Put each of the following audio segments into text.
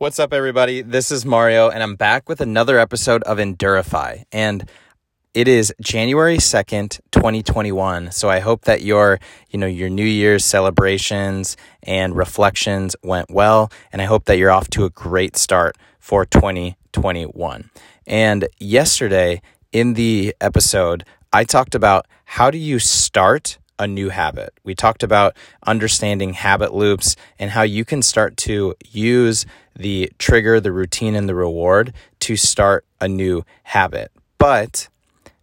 What's up, everybody? This is Mario, and I'm back with another episode of Endurify. And it is January 2nd, 2021. So I hope that your, you know, your New Year's celebrations and reflections went well. And I hope that you're off to a great start for 2021. And yesterday in the episode, I talked about how do you start a new habit. We talked about understanding habit loops and how you can start to use the trigger, the routine, and the reward to start a new habit. But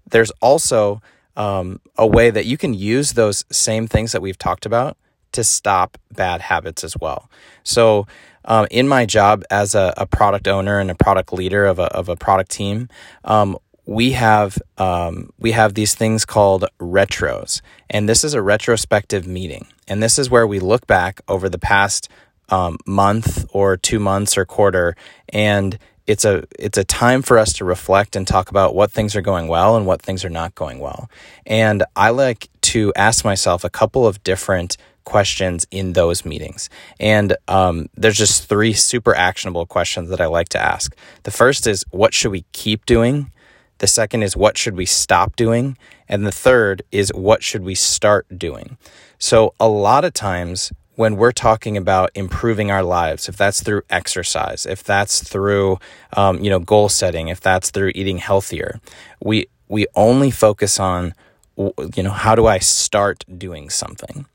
there's also um, a way that you can use those same things that we've talked about to stop bad habits as well. So, um, in my job as a, a, product owner and a product leader of a, of a product team, um, we have um, we have these things called retros, and this is a retrospective meeting, and this is where we look back over the past um, month or two months or quarter, and it's a it's a time for us to reflect and talk about what things are going well and what things are not going well. And I like to ask myself a couple of different questions in those meetings. And um, there's just three super actionable questions that I like to ask. The first is, what should we keep doing? The second is what should we stop doing? And the third is what should we start doing? So a lot of times when we're talking about improving our lives, if that's through exercise, if that's through, um, you know, goal setting, if that's through eating healthier, we, we only focus on, you know, how do I start doing something?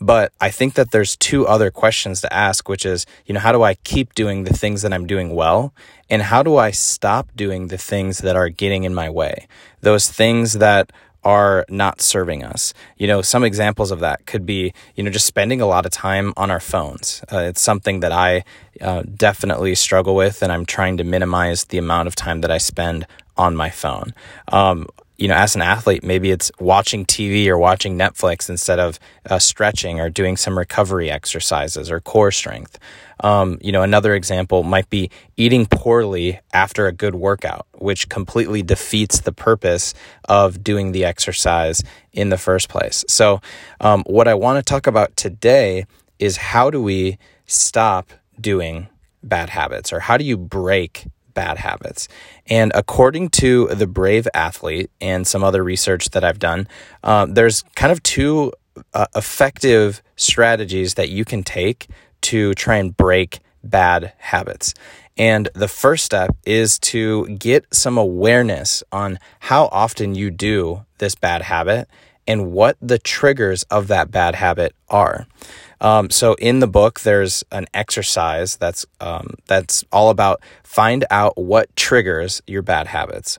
But I think that there's two other questions to ask, which is, you know, how do I keep doing the things that I'm doing well? And how do I stop doing the things that are getting in my way? Those things that are not serving us. You know, some examples of that could be, you know, just spending a lot of time on our phones. Uh, it's something that I uh, definitely struggle with, and I'm trying to minimize the amount of time that I spend on my phone. Um, you know, as an athlete, maybe it's watching TV or watching Netflix instead of uh, stretching or doing some recovery exercises or core strength. Um, you know, another example might be eating poorly after a good workout, which completely defeats the purpose of doing the exercise in the first place. So, um, what I want to talk about today is how do we stop doing bad habits or how do you break bad habits. And according to the Brave Athlete and some other research that I've done, um, there's kind of two uh, effective strategies that you can take to try and break bad habits. And the first step is to get some awareness on how often you do this bad habit and what the triggers of that bad habit are. Um, so in the book, there's an exercise that's um, that's all about find out what triggers your bad habits.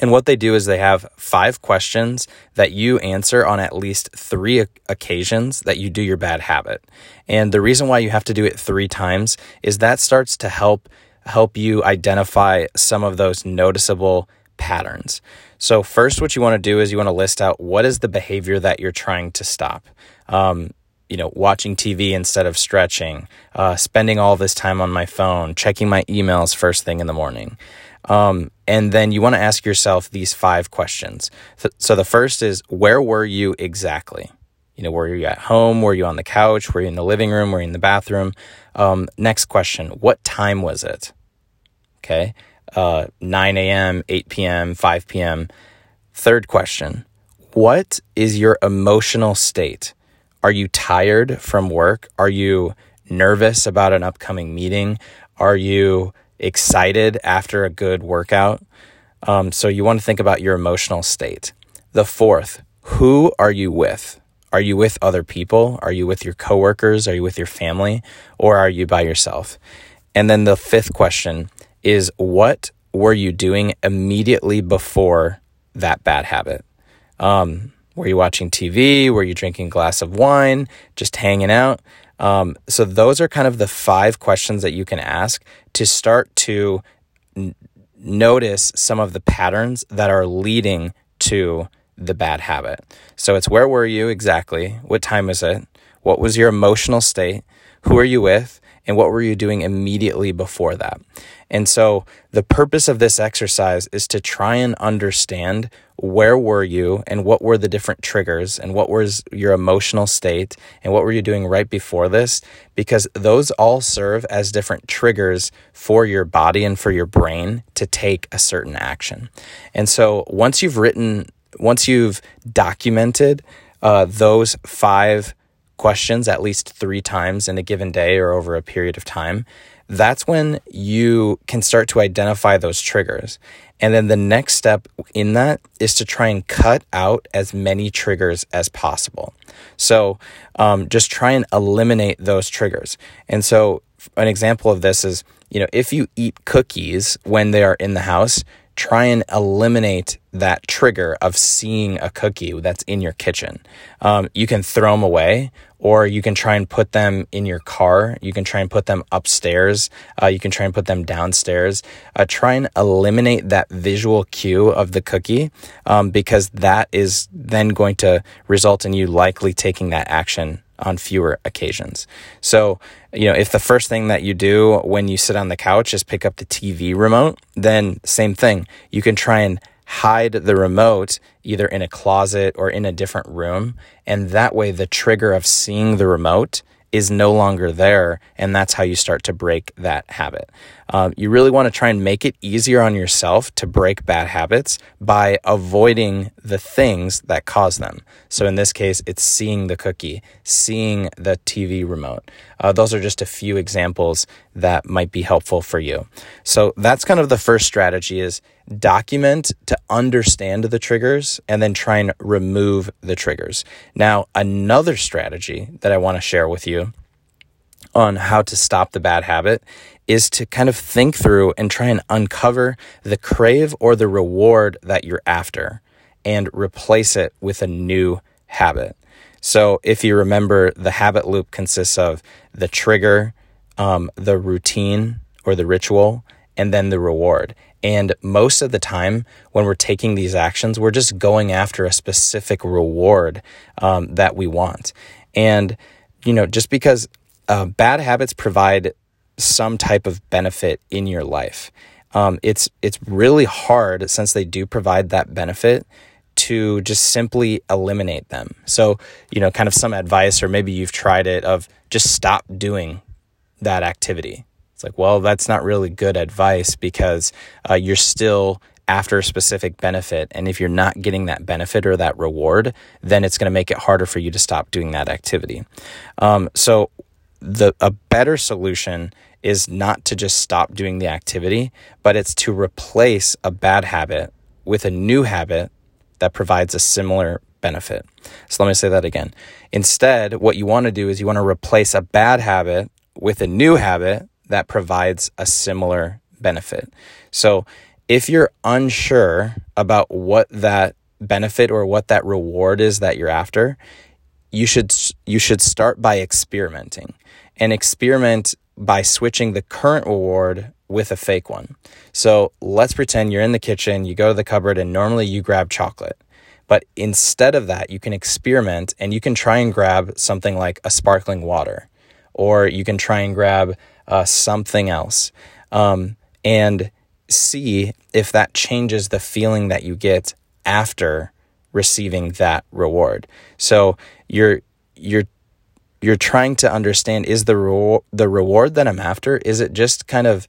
And what they do is they have five questions that you answer on at least three occasions that you do your bad habit. And the reason why you have to do it three times is that starts to help help you identify some of those noticeable patterns. So first, what you want to do is you want to list out what is the behavior that you're trying to stop. Um, you know, watching TV instead of stretching, uh, spending all this time on my phone, checking my emails first thing in the morning. Um, and then you want to ask yourself these five questions. So the first is, where were you exactly? You know, were you at home? Were you on the couch? Were you in the living room? Were you in the bathroom? Um, next question, what time was it? Okay. Uh, 9 a.m., 8 p.m., 5 p.m. Third question, what is your emotional state? Are you tired from work? Are you nervous about an upcoming meeting? Are you excited after a good workout? Um, so you want to think about your emotional state. The fourth, who are you with? Are you with other people? Are you with your coworkers? Are you with your family? Or are you by yourself? And then the fifth question is what were you doing immediately before that bad habit? Um, were you watching TV? Were you drinking a glass of wine? Just hanging out? Um, so, those are kind of the five questions that you can ask to start to n- notice some of the patterns that are leading to the bad habit. So, it's where were you exactly? What time was it? What was your emotional state? Who are you with, and what were you doing immediately before that. And so the purpose of this exercise is to try and understand where were you and what were the different triggers and what was your emotional state and what were you doing right before this because those all serve as different triggers for your body and for your brain to take a certain action. And so once you've written once you've documented uh, those five questions at least three times in a given day or over a period of time, that's when you can start to identify those triggers. And then the next step in that is to try and cut out as many triggers as possible. So um, just try and eliminate those triggers. And so an example of this is, you know, if you eat cookies when they are in the house, try and eliminate that trigger of seeing a cookie that's in your kitchen. Um, you can throw them away, or you can try and put them in your car. You can try and put them upstairs. Uh, you can try and put them downstairs. Uh, try and eliminate that visual cue of the cookie um, because that is then going to result in you likely taking that action on fewer occasions. So, you know, if the first thing that you do when you sit on the couch is pick up the TV remote, then same thing. You can try and hide the remote either in a closet or in a different room. And that way, the trigger of seeing the remote is no longer there. And that's how you start to break that habit. Um, you really want to try and make it easier on yourself to break bad habits by avoiding the things that cause them. So in this case, it's seeing the cookie, seeing the TV remote. Uh, those are just a few examples that might be helpful for you. So that's kind of the first strategy is document to understand the triggers and then try and remove the triggers. Now, another strategy that I want to share with you on how to stop the bad habit is to kind of think through and try and uncover the crave or the reward that you're after and replace it with a new habit. So, if you remember, the habit loop consists of the trigger, um, the routine or the ritual, and then the reward. And most of the time, when we're taking these actions, we're just going after a specific reward um, that we want. And, you know, just because uh, bad habits provide some type of benefit in your life, um, it's it's really hard since they do provide that benefit to just simply eliminate them. So, you know, kind of some advice, or maybe you've tried it of just stop doing that activity like, well, that's not really good advice because uh, you're still after a specific benefit. And if you're not getting that benefit or that reward, then it's going to make it harder for you to stop doing that activity. Um, so, the a better solution is not to just stop doing the activity, but it's to replace a bad habit with a new habit that provides a similar benefit. So let me say that again. Instead, what you want to do is you want to replace a bad habit with a new habit that provides a similar benefit. So if you're unsure about what that benefit or what that reward is that you're after, you should you should start by experimenting and experiment by switching the current reward with a fake one. So let's pretend you're in the kitchen, you go to the cupboard, and normally you grab chocolate. But instead of that, you can experiment and you can try and grab something like a sparkling water, or you can try and grab uh, something else um, and see if that changes the feeling that you get after receiving that reward. So you're you're you're trying to understand is the re- the reward that I'm after is it just kind of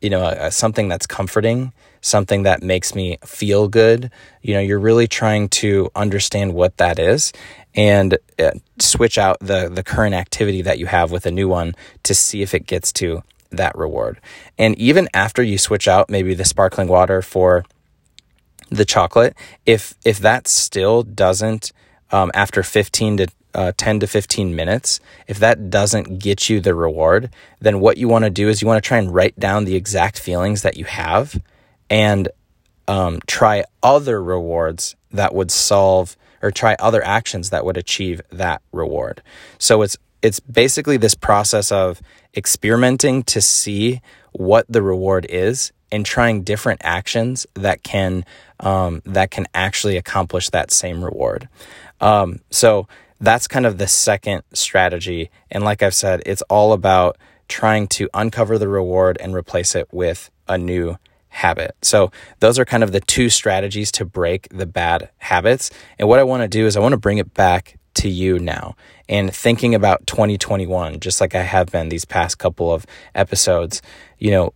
you know a, a, something that's comforting something that makes me feel good you know you're really trying to understand what that is and uh, switch out the the current activity that you have with a new one to see if it gets to that reward. And even after you switch out maybe the sparkling water for the chocolate, if if that still doesn't um, after 15 to uh, 10 to 15 minutes, if that doesn't get you the reward, then what you want to do is you want to try and write down the exact feelings that you have and um, try other rewards that would solve or try other actions that would achieve that reward. So it's it's basically this process of experimenting to see what the reward is and trying different actions that can um, that can actually accomplish that same reward. Um, so that's kind of the second strategy. And like I've said, it's all about trying to uncover the reward and replace it with a new habit. So those are kind of the two strategies to break the bad habits. And what I want to do is I want to bring it back to you now and thinking about 2021, just like I have been these past couple of episodes, you know,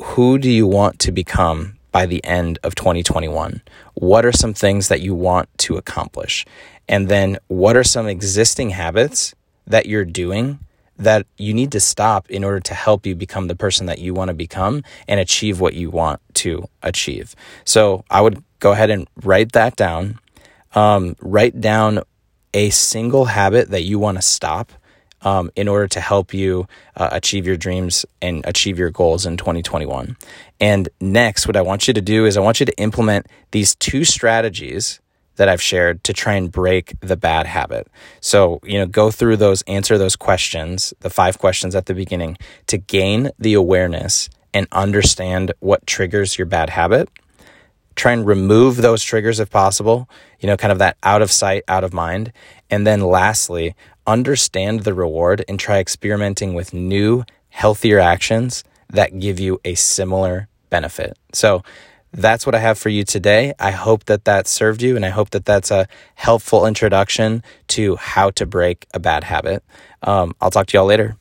who do you want to become by the end of 2021? What are some things that you want to accomplish? And then what are some existing habits that you're doing that you need to stop in order to help you become the person that you want to become and achieve what you want to achieve. So I would go ahead and write that down. Um, write down a single habit that you want to stop um, in order to help you uh, achieve your dreams and achieve your goals in 2021. And next, what I want you to do is I want you to implement these two strategies that I've shared to try and break the bad habit. So, you know, go through those, answer those questions, the five questions at the beginning to gain the awareness and understand what triggers your bad habit. Try and remove those triggers if possible, you know, kind of that out of sight, out of mind. And then lastly, understand the reward and try experimenting with new, healthier actions that give you a similar benefit. So, that's what I have for you today. I hope that that served you, and I hope that that's a helpful introduction to how to break a bad habit. Um, I'll talk to y'all later.